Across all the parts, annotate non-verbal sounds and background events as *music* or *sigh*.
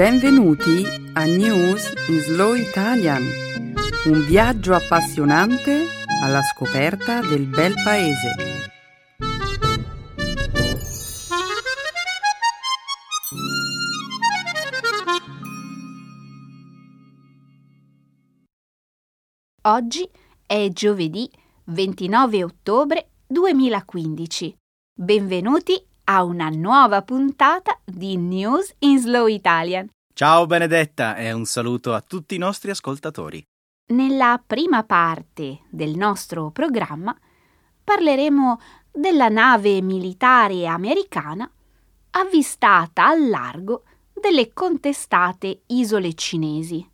Benvenuti a News in Slow Italian, un viaggio appassionante alla scoperta del bel paese. Oggi è giovedì 29 ottobre 2015. Benvenuti a una nuova puntata di News in Slow Italian. Ciao Benedetta e un saluto a tutti i nostri ascoltatori. Nella prima parte del nostro programma parleremo della nave militare americana avvistata al largo delle contestate isole cinesi.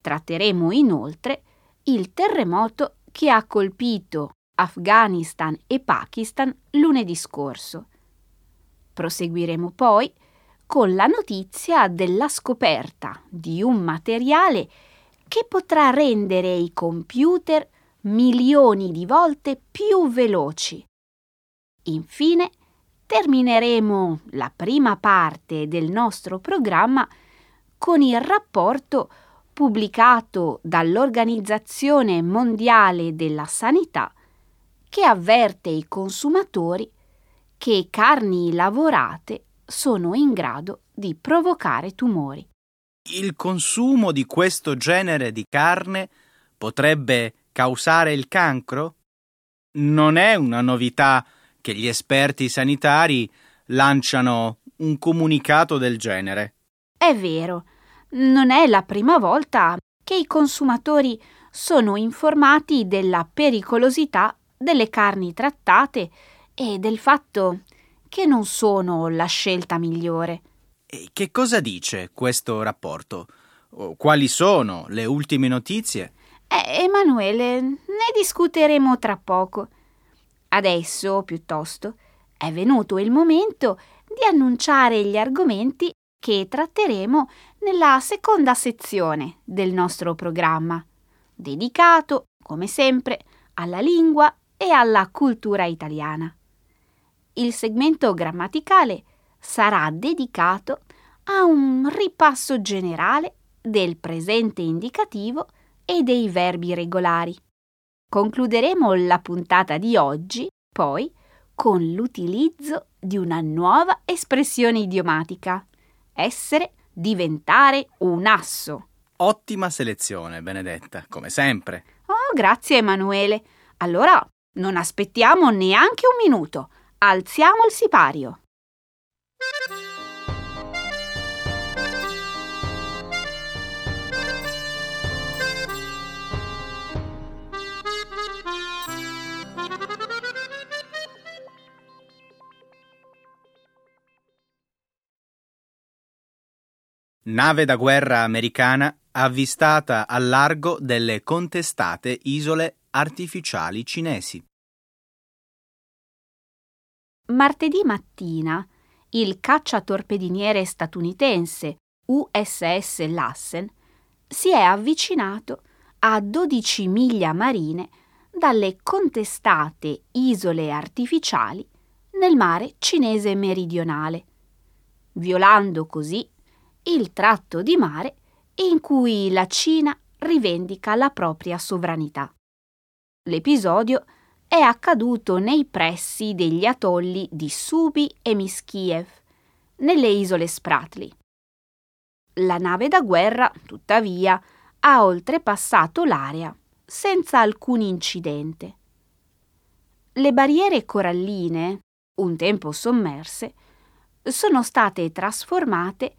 Tratteremo inoltre il terremoto che ha colpito Afghanistan e Pakistan lunedì scorso. Proseguiremo poi con la notizia della scoperta di un materiale che potrà rendere i computer milioni di volte più veloci. Infine, termineremo la prima parte del nostro programma con il rapporto pubblicato dall'Organizzazione Mondiale della Sanità che avverte i consumatori che carni lavorate sono in grado di provocare tumori. Il consumo di questo genere di carne potrebbe causare il cancro? Non è una novità che gli esperti sanitari lanciano un comunicato del genere. È vero, non è la prima volta che i consumatori sono informati della pericolosità delle carni trattate e del fatto che non sono la scelta migliore. E che cosa dice questo rapporto? Quali sono le ultime notizie? Eh, Emanuele, ne discuteremo tra poco. Adesso, piuttosto, è venuto il momento di annunciare gli argomenti che tratteremo nella seconda sezione del nostro programma, dedicato, come sempre, alla lingua e alla cultura italiana il segmento grammaticale sarà dedicato a un ripasso generale del presente indicativo e dei verbi regolari. Concluderemo la puntata di oggi, poi, con l'utilizzo di una nuova espressione idiomatica. Essere, diventare un asso. Ottima selezione, Benedetta, come sempre. Oh, grazie Emanuele. Allora, non aspettiamo neanche un minuto. Alziamo il sipario. Nave da guerra americana avvistata al largo delle contestate isole artificiali cinesi. Martedì mattina il cacciatorpediniere statunitense USS Lassen si è avvicinato a 12 miglia marine dalle contestate isole artificiali nel mare cinese meridionale, violando così il tratto di mare in cui la Cina rivendica la propria sovranità. L'episodio è accaduto nei pressi degli atolli di Subi e Miskiev, nelle isole Spratly. La nave da guerra, tuttavia, ha oltrepassato l'area senza alcun incidente. Le barriere coralline, un tempo sommerse, sono state trasformate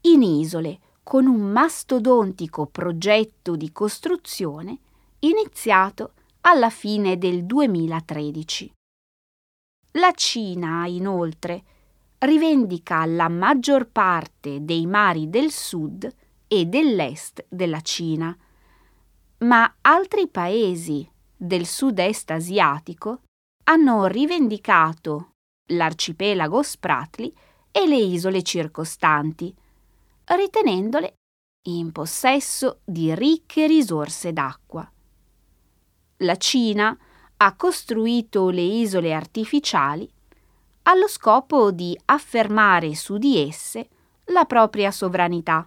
in isole con un mastodontico progetto di costruzione iniziato alla fine del 2013. La Cina, inoltre, rivendica la maggior parte dei mari del sud e dell'est della Cina, ma altri paesi del sud-est asiatico hanno rivendicato l'arcipelago Spratly e le isole circostanti, ritenendole in possesso di ricche risorse d'acqua la Cina ha costruito le isole artificiali allo scopo di affermare su di esse la propria sovranità,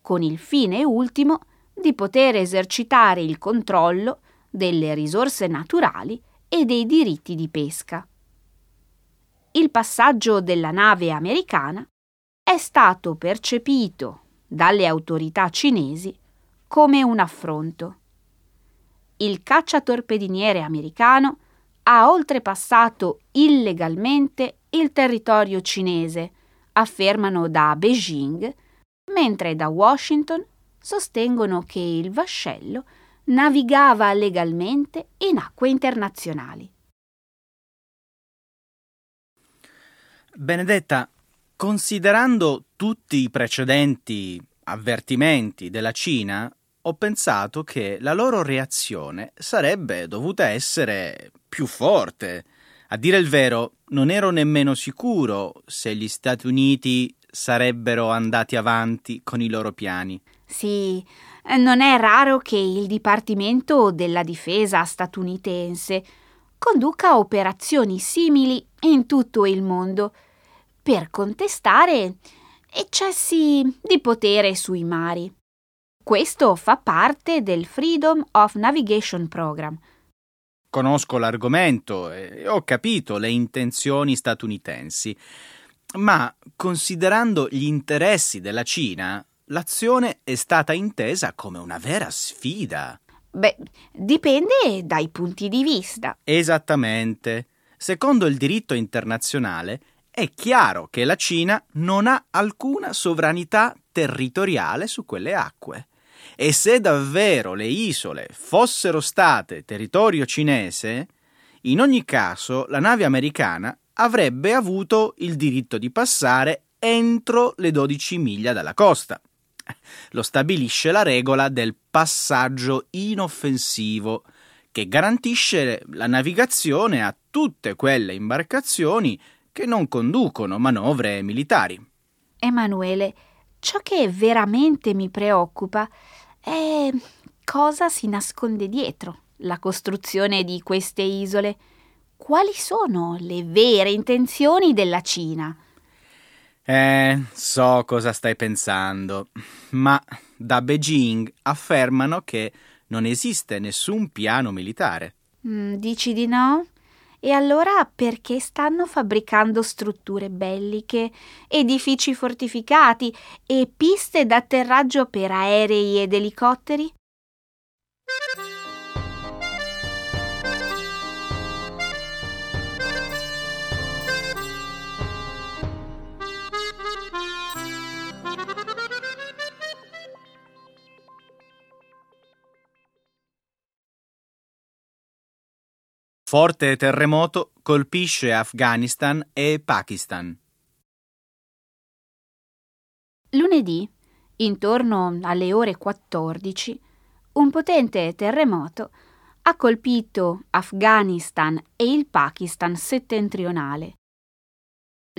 con il fine ultimo di poter esercitare il controllo delle risorse naturali e dei diritti di pesca. Il passaggio della nave americana è stato percepito dalle autorità cinesi come un affronto. Il cacciatorpediniere americano ha oltrepassato illegalmente il territorio cinese, affermano da Beijing, mentre da Washington sostengono che il vascello navigava legalmente in acque internazionali. Benedetta, considerando tutti i precedenti avvertimenti della Cina, ho pensato che la loro reazione sarebbe dovuta essere più forte. A dire il vero, non ero nemmeno sicuro se gli Stati Uniti sarebbero andati avanti con i loro piani. Sì, non è raro che il Dipartimento della Difesa statunitense conduca operazioni simili in tutto il mondo per contestare eccessi di potere sui mari. Questo fa parte del Freedom of Navigation Program. Conosco l'argomento e ho capito le intenzioni statunitensi, ma considerando gli interessi della Cina, l'azione è stata intesa come una vera sfida. Beh, dipende dai punti di vista. Esattamente. Secondo il diritto internazionale, è chiaro che la Cina non ha alcuna sovranità territoriale su quelle acque. E se davvero le isole fossero state territorio cinese, in ogni caso la nave americana avrebbe avuto il diritto di passare entro le 12 miglia dalla costa. Lo stabilisce la regola del passaggio inoffensivo, che garantisce la navigazione a tutte quelle imbarcazioni che non conducono manovre militari. Emanuele, ciò che veramente mi preoccupa è cosa si nasconde dietro la costruzione di queste isole. Quali sono le vere intenzioni della Cina? Eh, so cosa stai pensando, ma da Beijing affermano che non esiste nessun piano militare. Mm, dici di no? E allora perché stanno fabbricando strutture belliche, edifici fortificati e piste d'atterraggio per aerei ed elicotteri? Forte terremoto colpisce Afghanistan e Pakistan. Lunedì, intorno alle ore 14, un potente terremoto ha colpito Afghanistan e il Pakistan settentrionale.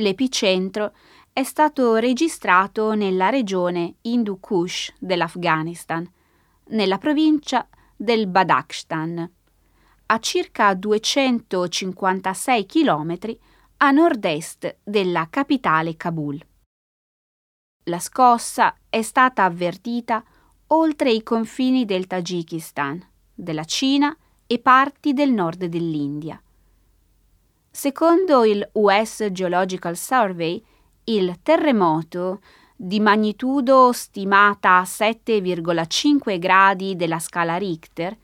L'epicentro è stato registrato nella regione Hindu Kush dell'Afghanistan, nella provincia del Badakhshan a circa 256 km a nord-est della capitale Kabul. La scossa è stata avvertita oltre i confini del Tagikistan, della Cina e parti del nord dell'India. Secondo il US Geological Survey, il terremoto, di magnitudo stimata a 7,5 gradi della scala Richter,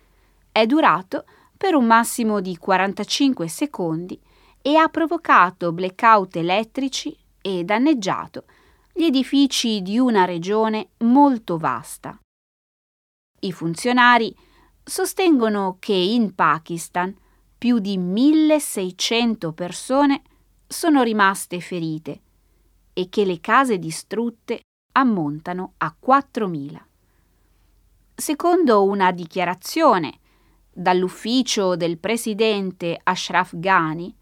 è durato per un massimo di 45 secondi e ha provocato blackout elettrici e danneggiato gli edifici di una regione molto vasta. I funzionari sostengono che in Pakistan più di 1600 persone sono rimaste ferite e che le case distrutte ammontano a 4.000. Secondo una dichiarazione dall'ufficio del presidente Ashraf Ghani,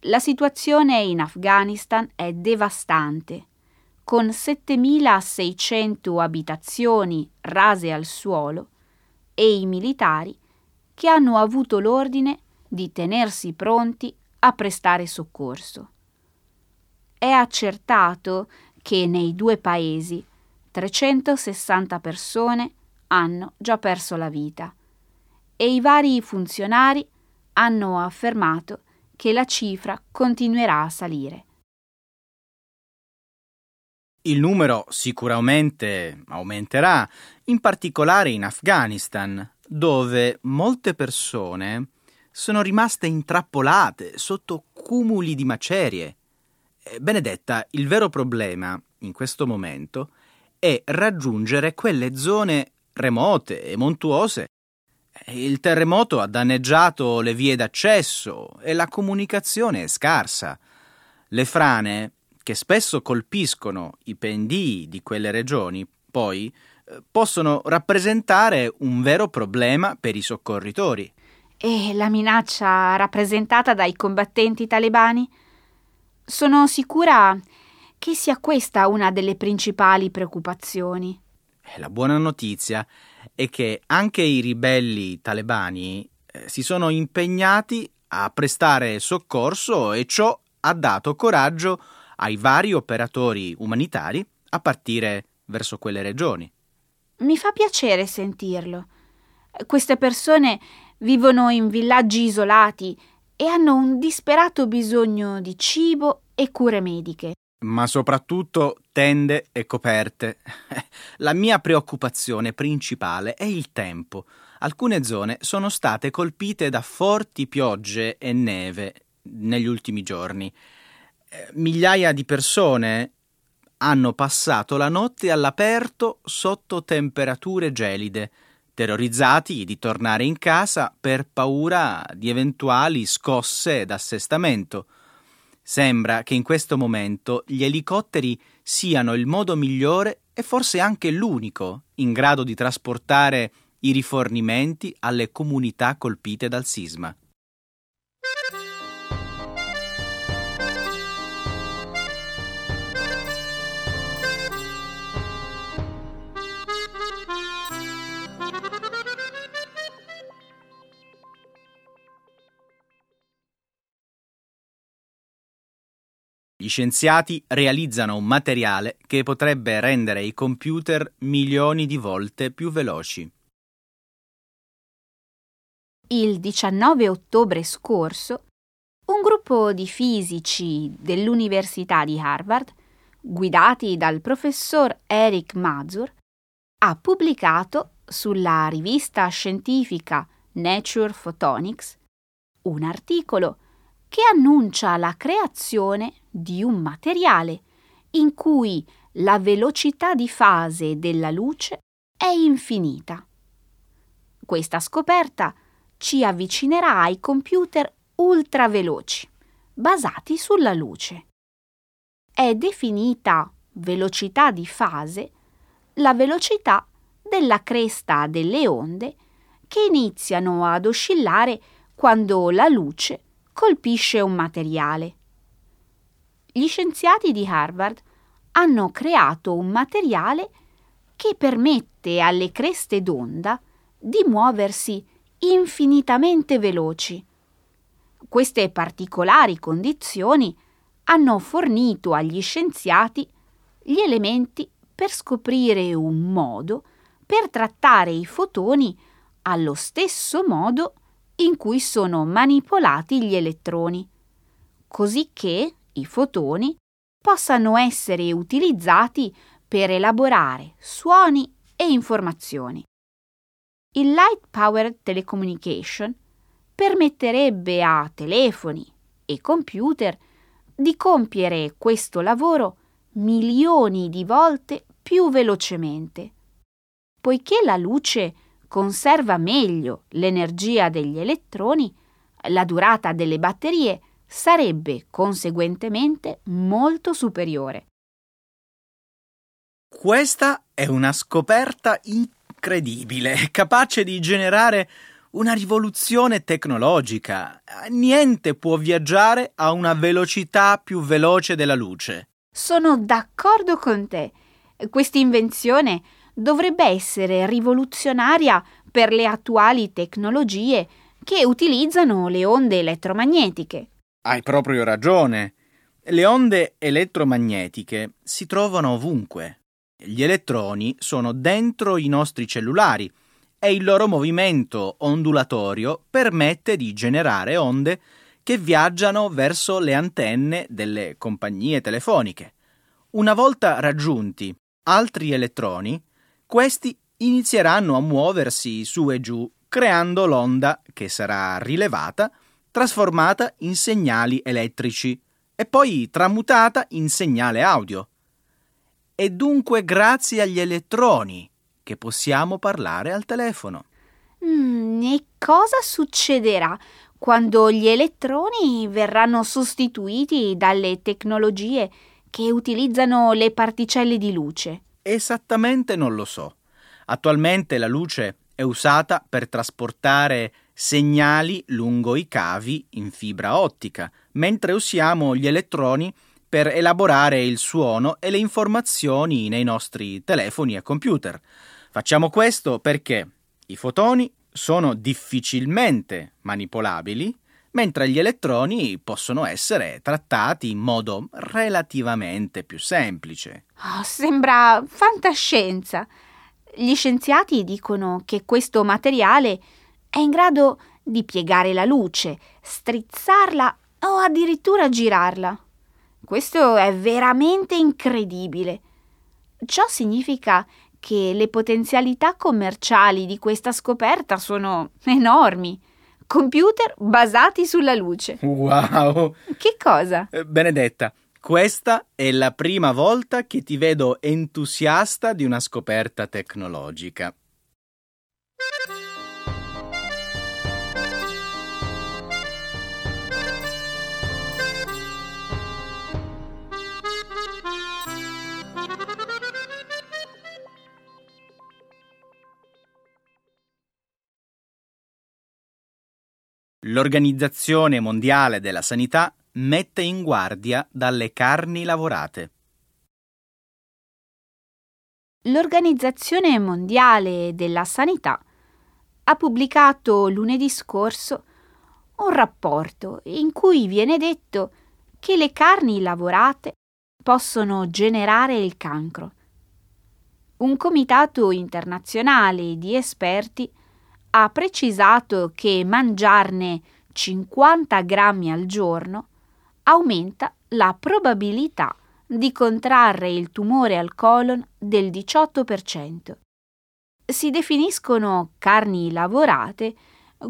la situazione in Afghanistan è devastante, con 7.600 abitazioni rase al suolo e i militari che hanno avuto l'ordine di tenersi pronti a prestare soccorso. È accertato che nei due paesi 360 persone hanno già perso la vita e i vari funzionari hanno affermato che la cifra continuerà a salire. Il numero sicuramente aumenterà, in particolare in Afghanistan, dove molte persone sono rimaste intrappolate sotto cumuli di macerie. Eh, Benedetta, il vero problema in questo momento è raggiungere quelle zone remote e montuose. Il terremoto ha danneggiato le vie d'accesso e la comunicazione è scarsa. Le frane, che spesso colpiscono i pendii di quelle regioni, poi eh, possono rappresentare un vero problema per i soccorritori. E la minaccia rappresentata dai combattenti talebani? Sono sicura che sia questa una delle principali preoccupazioni. La buona notizia è che anche i ribelli talebani eh, si sono impegnati a prestare soccorso e ciò ha dato coraggio ai vari operatori umanitari a partire verso quelle regioni. Mi fa piacere sentirlo. Queste persone vivono in villaggi isolati e hanno un disperato bisogno di cibo e cure mediche. Ma soprattutto tende e coperte. *laughs* La mia preoccupazione principale è il tempo. Alcune zone sono state colpite da forti piogge e neve negli ultimi giorni. Eh, migliaia di persone hanno passato la notte all'aperto sotto temperature gelide, terrorizzati di tornare in casa per paura di eventuali scosse d'assestamento. Sembra che in questo momento gli elicotteri siano il modo migliore e forse anche l'unico in grado di trasportare i rifornimenti alle comunità colpite dal sisma. Gli scienziati realizzano un materiale che potrebbe rendere i computer milioni di volte più veloci. Il 19 ottobre scorso, un gruppo di fisici dell'Università di Harvard, guidati dal professor Eric Mazur, ha pubblicato sulla rivista scientifica Nature Photonics un articolo che annuncia la creazione di un materiale in cui la velocità di fase della luce è infinita. Questa scoperta ci avvicinerà ai computer ultraveloci, basati sulla luce. È definita velocità di fase la velocità della cresta delle onde che iniziano ad oscillare quando la luce colpisce un materiale. Gli scienziati di Harvard hanno creato un materiale che permette alle creste d'onda di muoversi infinitamente veloci. Queste particolari condizioni hanno fornito agli scienziati gli elementi per scoprire un modo per trattare i fotoni allo stesso modo in cui sono manipolati gli elettroni, così che i fotoni possano essere utilizzati per elaborare suoni e informazioni. Il Light Powered Telecommunication permetterebbe a telefoni e computer di compiere questo lavoro milioni di volte più velocemente, poiché la luce conserva meglio l'energia degli elettroni, la durata delle batterie sarebbe conseguentemente molto superiore. Questa è una scoperta incredibile, capace di generare una rivoluzione tecnologica. Niente può viaggiare a una velocità più veloce della luce. Sono d'accordo con te. Questa invenzione dovrebbe essere rivoluzionaria per le attuali tecnologie che utilizzano le onde elettromagnetiche. Hai proprio ragione. Le onde elettromagnetiche si trovano ovunque. Gli elettroni sono dentro i nostri cellulari e il loro movimento ondulatorio permette di generare onde che viaggiano verso le antenne delle compagnie telefoniche. Una volta raggiunti altri elettroni, questi inizieranno a muoversi su e giù, creando l'onda che sarà rilevata, trasformata in segnali elettrici e poi tramutata in segnale audio. È dunque grazie agli elettroni che possiamo parlare al telefono. Mm, e cosa succederà quando gli elettroni verranno sostituiti dalle tecnologie che utilizzano le particelle di luce? Esattamente non lo so. Attualmente la luce è usata per trasportare segnali lungo i cavi in fibra ottica, mentre usiamo gli elettroni per elaborare il suono e le informazioni nei nostri telefoni e computer. Facciamo questo perché i fotoni sono difficilmente manipolabili, mentre gli elettroni possono essere trattati in modo relativamente più semplice. Oh, sembra fantascienza. Gli scienziati dicono che questo materiale è in grado di piegare la luce, strizzarla o addirittura girarla. Questo è veramente incredibile. Ciò significa che le potenzialità commerciali di questa scoperta sono enormi. Computer basati sulla luce. Wow! Che cosa? Eh, Benedetta, questa è la prima volta che ti vedo entusiasta di una scoperta tecnologica. L'Organizzazione Mondiale della Sanità mette in guardia dalle carni lavorate. L'Organizzazione Mondiale della Sanità ha pubblicato lunedì scorso un rapporto in cui viene detto che le carni lavorate possono generare il cancro. Un comitato internazionale di esperti ha precisato che mangiarne 50 grammi al giorno aumenta la probabilità di contrarre il tumore al colon del 18%. Si definiscono carni lavorate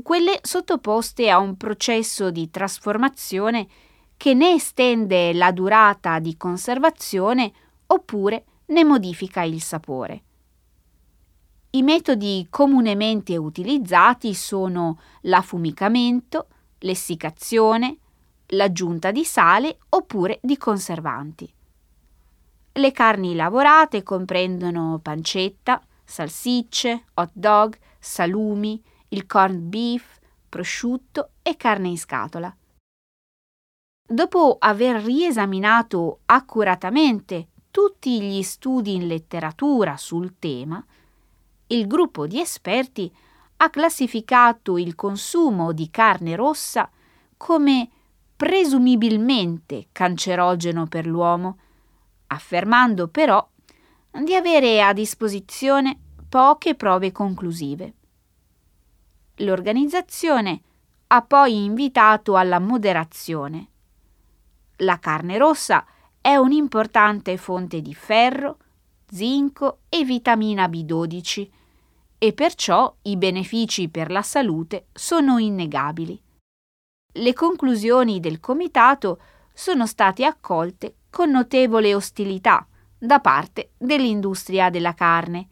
quelle sottoposte a un processo di trasformazione che ne estende la durata di conservazione oppure ne modifica il sapore. I metodi comunemente utilizzati sono l'affumicamento, l'essiccazione, l'aggiunta di sale oppure di conservanti. Le carni lavorate comprendono pancetta, salsicce, hot dog, salumi, il corned beef, prosciutto e carne in scatola. Dopo aver riesaminato accuratamente tutti gli studi in letteratura sul tema, il gruppo di esperti ha classificato il consumo di carne rossa come presumibilmente cancerogeno per l'uomo, affermando però di avere a disposizione poche prove conclusive. L'organizzazione ha poi invitato alla moderazione. La carne rossa è un'importante fonte di ferro, zinco e vitamina B12 e perciò i benefici per la salute sono innegabili. Le conclusioni del comitato sono state accolte con notevole ostilità da parte dell'industria della carne,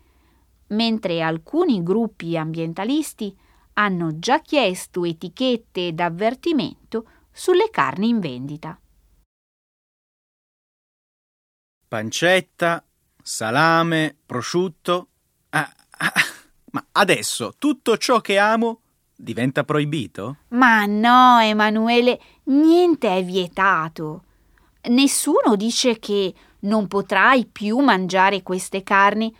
mentre alcuni gruppi ambientalisti hanno già chiesto etichette d'avvertimento sulle carni in vendita. Pancetta, salame, prosciutto. Ah, ah, ma adesso tutto ciò che amo diventa proibito? Ma no, Emanuele, niente è vietato. Nessuno dice che non potrai più mangiare queste carni,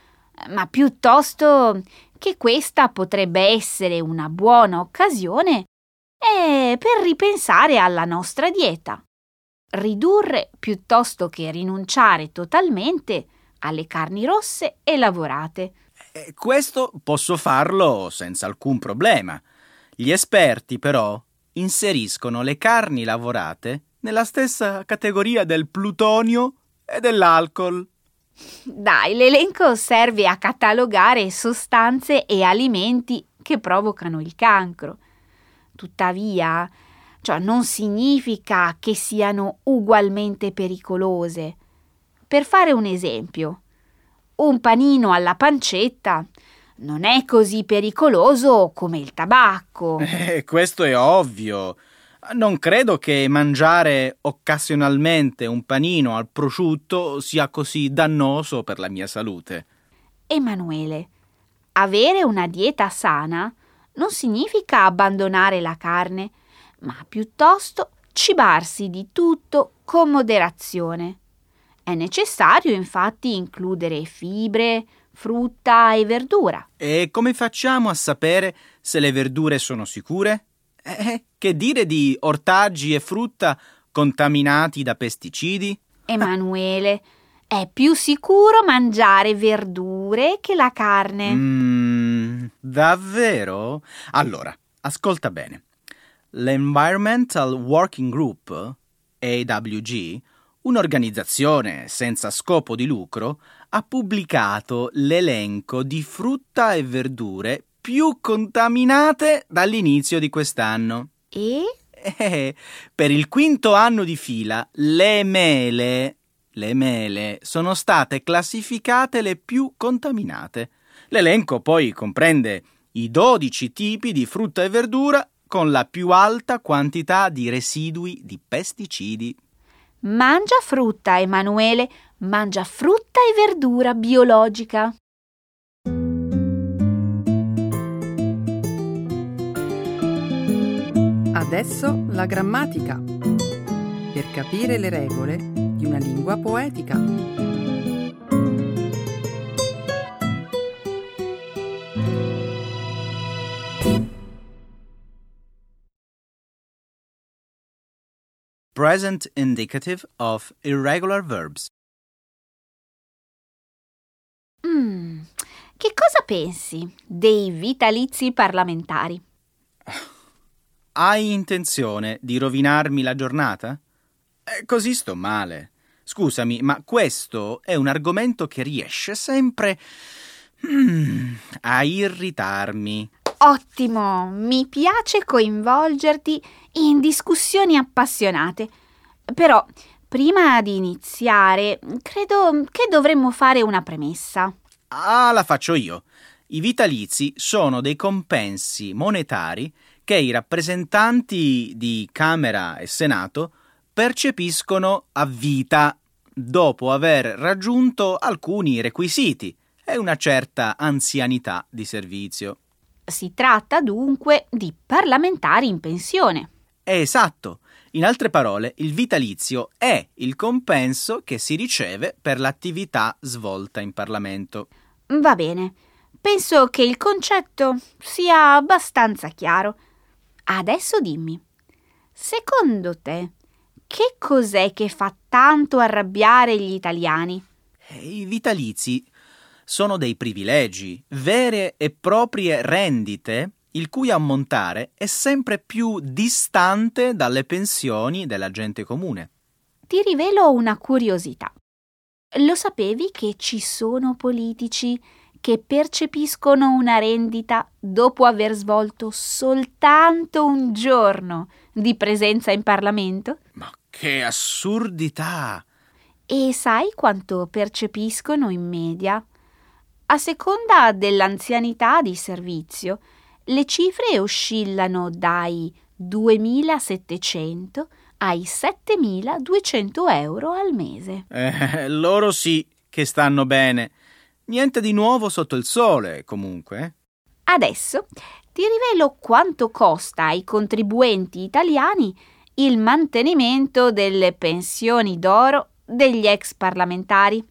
ma piuttosto che questa potrebbe essere una buona occasione eh, per ripensare alla nostra dieta. ridurre piuttosto che rinunciare totalmente alle carni rosse e lavorate. Questo posso farlo senza alcun problema. Gli esperti, però, inseriscono le carni lavorate nella stessa categoria del plutonio e dell'alcol. Dai, l'elenco serve a catalogare sostanze e alimenti che provocano il cancro. Tuttavia, ciò non significa che siano ugualmente pericolose. Per fare un esempio, un panino alla pancetta non è così pericoloso come il tabacco. *laughs* Eh, questo è ovvio. Non credo che mangiare occasionalmente un panino al prosciutto sia così dannoso per la mia salute. Emanuele, avere una dieta sana non significa abbandonare la carne, ma piuttosto cibarsi di tutto con moderazione. È necessario infatti includere fibre, frutta e verdura. E come facciamo a sapere se le verdure sono sicure? Eh, che dire di ortaggi e frutta contaminati da pesticidi? Emanuele, è più sicuro mangiare verdure che la carne. Mm, davvero? Allora, ascolta bene. L'Environmental Working Group, AWG, un'organizzazione senza scopo di lucro, ha pubblicato l'elenco di frutta e verdure più contaminate dall'inizio di quest'anno. E? Eh, per il quinto anno di fila, le mele, le mele sono state classificate le più contaminate. L'elenco poi comprende i 12 tipi di frutta e verdura con la più alta quantità di residui di pesticidi. Mangia frutta, Emanuele, mangia frutta e verdura biologica. Adesso la grammatica. Per capire le regole di una lingua poetica. Present indicative of irregular verbs. Mm, che cosa pensi dei vitalizi parlamentari? *laughs* Hai intenzione di rovinarmi la giornata? Eh, così sto male. Scusami, ma questo è un argomento che riesce sempre mm, a irritarmi. Ottimo, mi piace coinvolgerti in discussioni appassionate. Però, prima di iniziare, credo che dovremmo fare una premessa. Ah, la faccio io. I vitalizi sono dei compensi monetari che i rappresentanti di Camera e Senato percepiscono a vita dopo aver raggiunto alcuni requisiti e una certa anzianità di servizio. Si tratta dunque di parlamentari in pensione. È esatto. In altre parole, il vitalizio è il compenso che si riceve per l'attività svolta in Parlamento. Va bene. Penso che il concetto sia abbastanza chiaro. Adesso dimmi, secondo te, che cos'è che fa tanto arrabbiare gli italiani? I vitalizi sono dei privilegi, vere e proprie rendite, il cui ammontare è sempre più distante dalle pensioni della gente comune. Ti rivelo una curiosità. Lo sapevi che ci sono politici che percepiscono una rendita dopo aver svolto soltanto un giorno di presenza in Parlamento? Ma che assurdità! E sai quanto percepiscono in media? A seconda dell'anzianità di servizio, le cifre oscillano dai 2.700 ai 7.200 euro al mese. Eh, loro sì che stanno bene. Niente di nuovo sotto il sole, comunque. Adesso ti rivelo quanto costa ai contribuenti italiani il mantenimento delle pensioni d'oro degli ex parlamentari.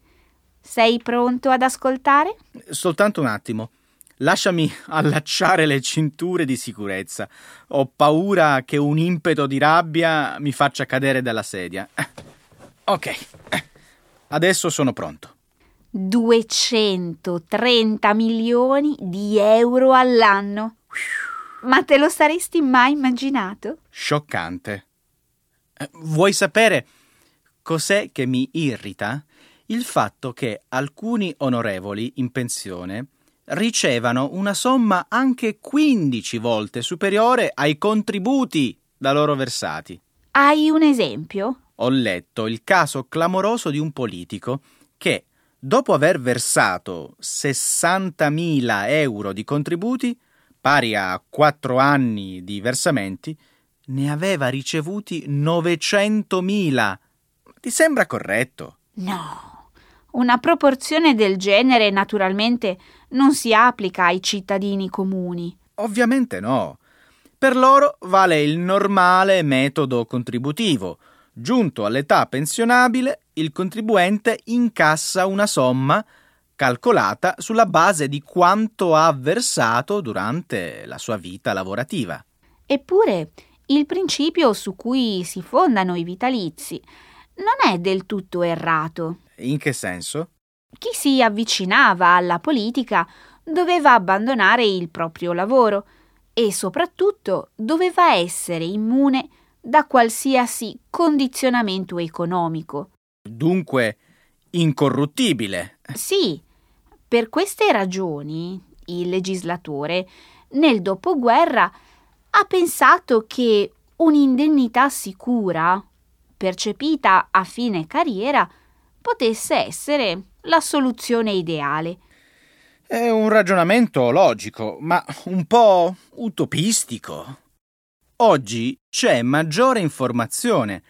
Sei pronto ad ascoltare? Soltanto un attimo. Lasciami *laughs* allacciare le cinture di sicurezza. Ho paura che un impeto di rabbia mi faccia cadere dalla sedia. Ok, adesso sono pronto. 230 milioni di euro all'anno. Ma te lo saresti mai immaginato? Scioccante. Eh, vuoi sapere cos'è che mi irrita? Il fatto che alcuni onorevoli in pensione ricevano una somma anche 15 volte superiore ai contributi da loro versati. Hai un esempio? Ho letto il caso clamoroso di un politico che, dopo aver versato 60.000 euro di contributi, pari a 4 anni di versamenti, ne aveva ricevuti 900.000. Ti sembra corretto? No. Una proporzione del genere naturalmente non si applica ai cittadini comuni. Ovviamente no. Per loro vale il normale metodo contributivo. Giunto all'età pensionabile, il contribuente incassa una somma calcolata sulla base di quanto ha versato durante la sua vita lavorativa. Eppure, il principio su cui si fondano i vitalizi non è del tutto errato. In che senso? Chi si avvicinava alla politica doveva abbandonare il proprio lavoro e soprattutto doveva essere immune da qualsiasi condizionamento economico. Dunque, incorruttibile. Sì, per queste ragioni il legislatore nel dopoguerra ha pensato che un'indennità sicura, percepita a fine carriera, potesse essere la soluzione ideale. È un ragionamento logico, ma un po' utopistico. Oggi c'è maggiore informazione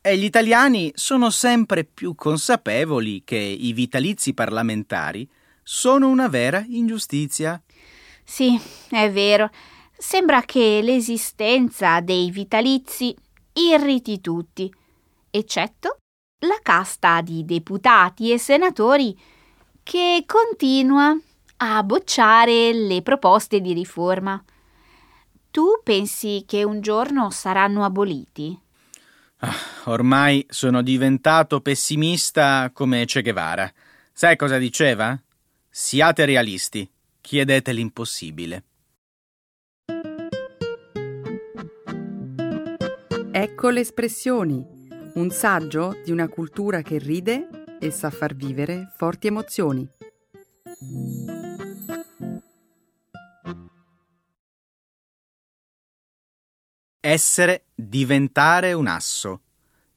e gli italiani sono sempre più consapevoli che i vitalizi parlamentari sono una vera ingiustizia. Sì, è vero. Sembra che l'esistenza dei vitalizi irriti tutti, eccetto la casta di deputati e senatori che continua a bocciare le proposte di riforma. Tu pensi che un giorno saranno aboliti? Ah, ormai sono diventato pessimista come Che Guevara. Sai cosa diceva? Siate realisti, chiedete l'impossibile. Ecco le espressioni, un saggio di una cultura che ride e sa far vivere forti emozioni. Essere, diventare un asso.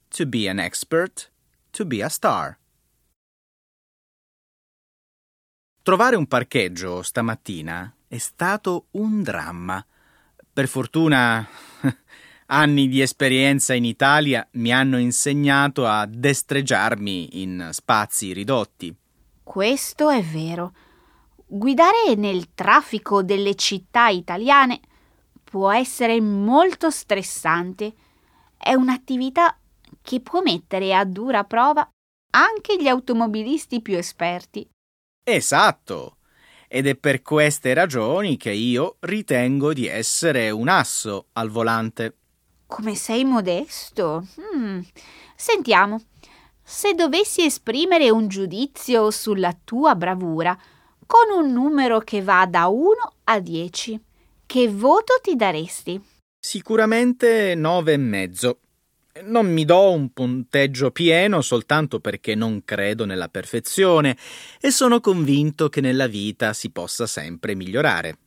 To be an expert, to be a star. Trovare un parcheggio stamattina è stato un dramma. Per fortuna *laughs* anni di esperienza in Italia mi hanno insegnato a destreggiarmi in spazi ridotti. Questo è vero. Guidare nel traffico delle città italiane può essere molto stressante. È un'attività che può mettere a dura prova anche gli automobilisti più esperti. Esatto. Ed è per queste ragioni che io ritengo di essere un asso al volante. Come sei modesto. Hmm. Sentiamo. Se dovessi esprimere un giudizio sulla tua bravura con un numero che va da 1 a 10, che voto ti daresti? Sicuramente nove e mezzo. Non mi do un punteggio pieno soltanto perché non credo nella perfezione e sono convinto che nella vita si possa sempre migliorare.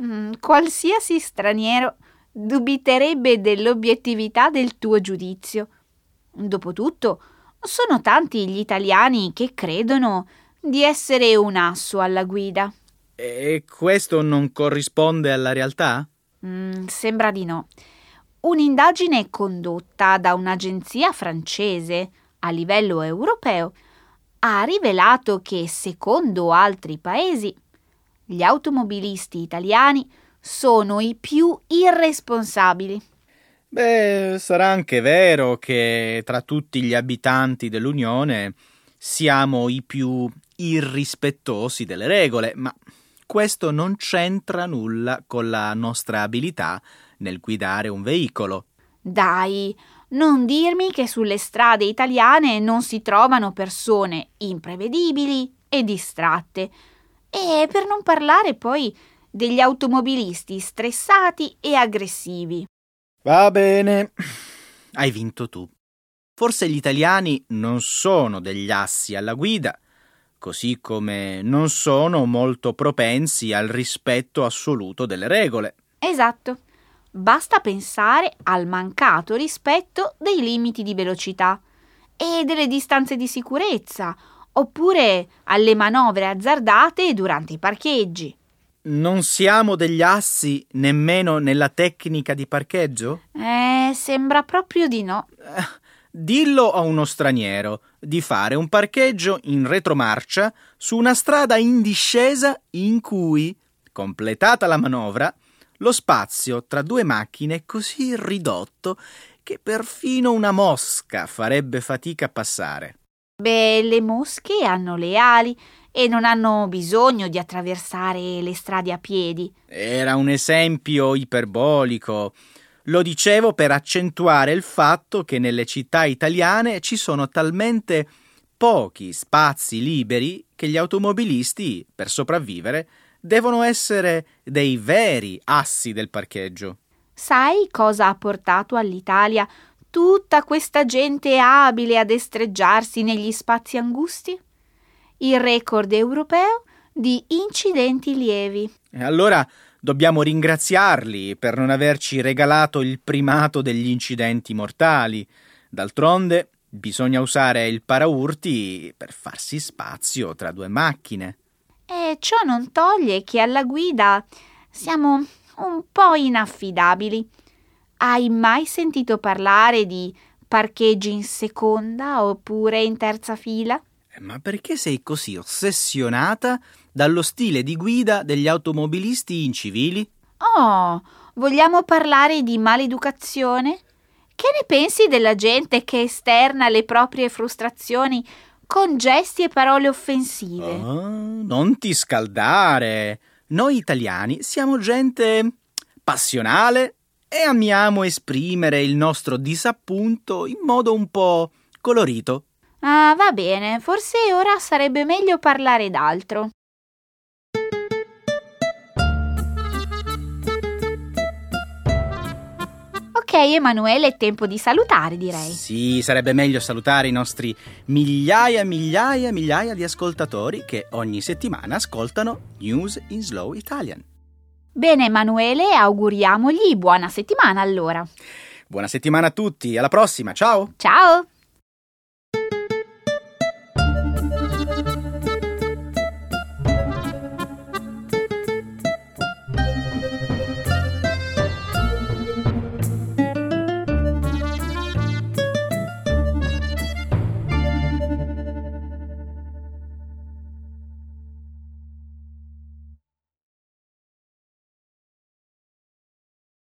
Mm, qualsiasi straniero dubiterebbe dell'obiettività del tuo giudizio. Dopotutto, sono tanti gli italiani che credono di essere un asso alla guida. E questo non corrisponde alla realtà? Mm, sembra di no. Un'indagine condotta da un'agenzia francese a livello europeo ha rivelato che, secondo altri paesi, gli automobilisti italiani sono i più irresponsabili. Beh, sarà anche vero che tra tutti gli abitanti dell'Unione siamo i più irrispettosi delle regole, ma questo non c'entra nulla con la nostra abilità nel guidare un veicolo. Dai, non dirmi che sulle strade italiane non si trovano persone imprevedibili e distratte. E per non parlare poi degli automobilisti stressati e aggressivi. Va bene, hai vinto tu. Forse gli italiani non sono degli assi alla guida, così come non sono molto propensi al rispetto assoluto delle regole. Esatto. Basta pensare al mancato rispetto dei limiti di velocità e delle distanze di sicurezza, oppure alle manovre azzardate durante i parcheggi. Non siamo degli assi nemmeno nella tecnica di parcheggio? Eh, sembra proprio di no. Eh, dillo a uno straniero di fare un parcheggio in retromarcia su una strada in discesa in cui, completata la manovra, lo spazio tra due macchine è così ridotto che perfino una mosca farebbe fatica a passare. Beh, le mosche hanno le ali e non hanno bisogno di attraversare le strade a piedi. Era un esempio iperbolico. Lo dicevo per accentuare il fatto che nelle città italiane ci sono talmente pochi spazi liberi che gli automobilisti, per sopravvivere, devono essere dei veri assi del parcheggio. Sai cosa ha portato all'Italia tutta questa gente abile a destreggiarsi negli spazi angusti? Il record europeo di incidenti lievi. E allora dobbiamo ringraziarli per non averci regalato il primato degli incidenti mortali. D'altronde bisogna usare il paraurti per farsi spazio tra due macchine. E ciò non toglie che alla guida siamo un po' inaffidabili. Hai mai sentito parlare di parcheggi in seconda oppure in terza fila? Ma perché sei così ossessionata dallo stile di guida degli automobilisti incivili? Oh, vogliamo parlare di maleducazione? Che ne pensi della gente che esterna le proprie frustrazioni con gesti e parole offensive. Oh, non ti scaldare. Noi italiani siamo gente passionale e amiamo esprimere il nostro disappunto in modo un po' colorito. Ah, va bene, forse ora sarebbe meglio parlare d'altro. Ok, Emanuele, è tempo di salutare, direi. Sì, sarebbe meglio salutare i nostri migliaia, migliaia, migliaia di ascoltatori che ogni settimana ascoltano News in Slow Italian. Bene, Emanuele, auguriamogli buona settimana allora. Buona settimana a tutti, alla prossima, ciao! Ciao!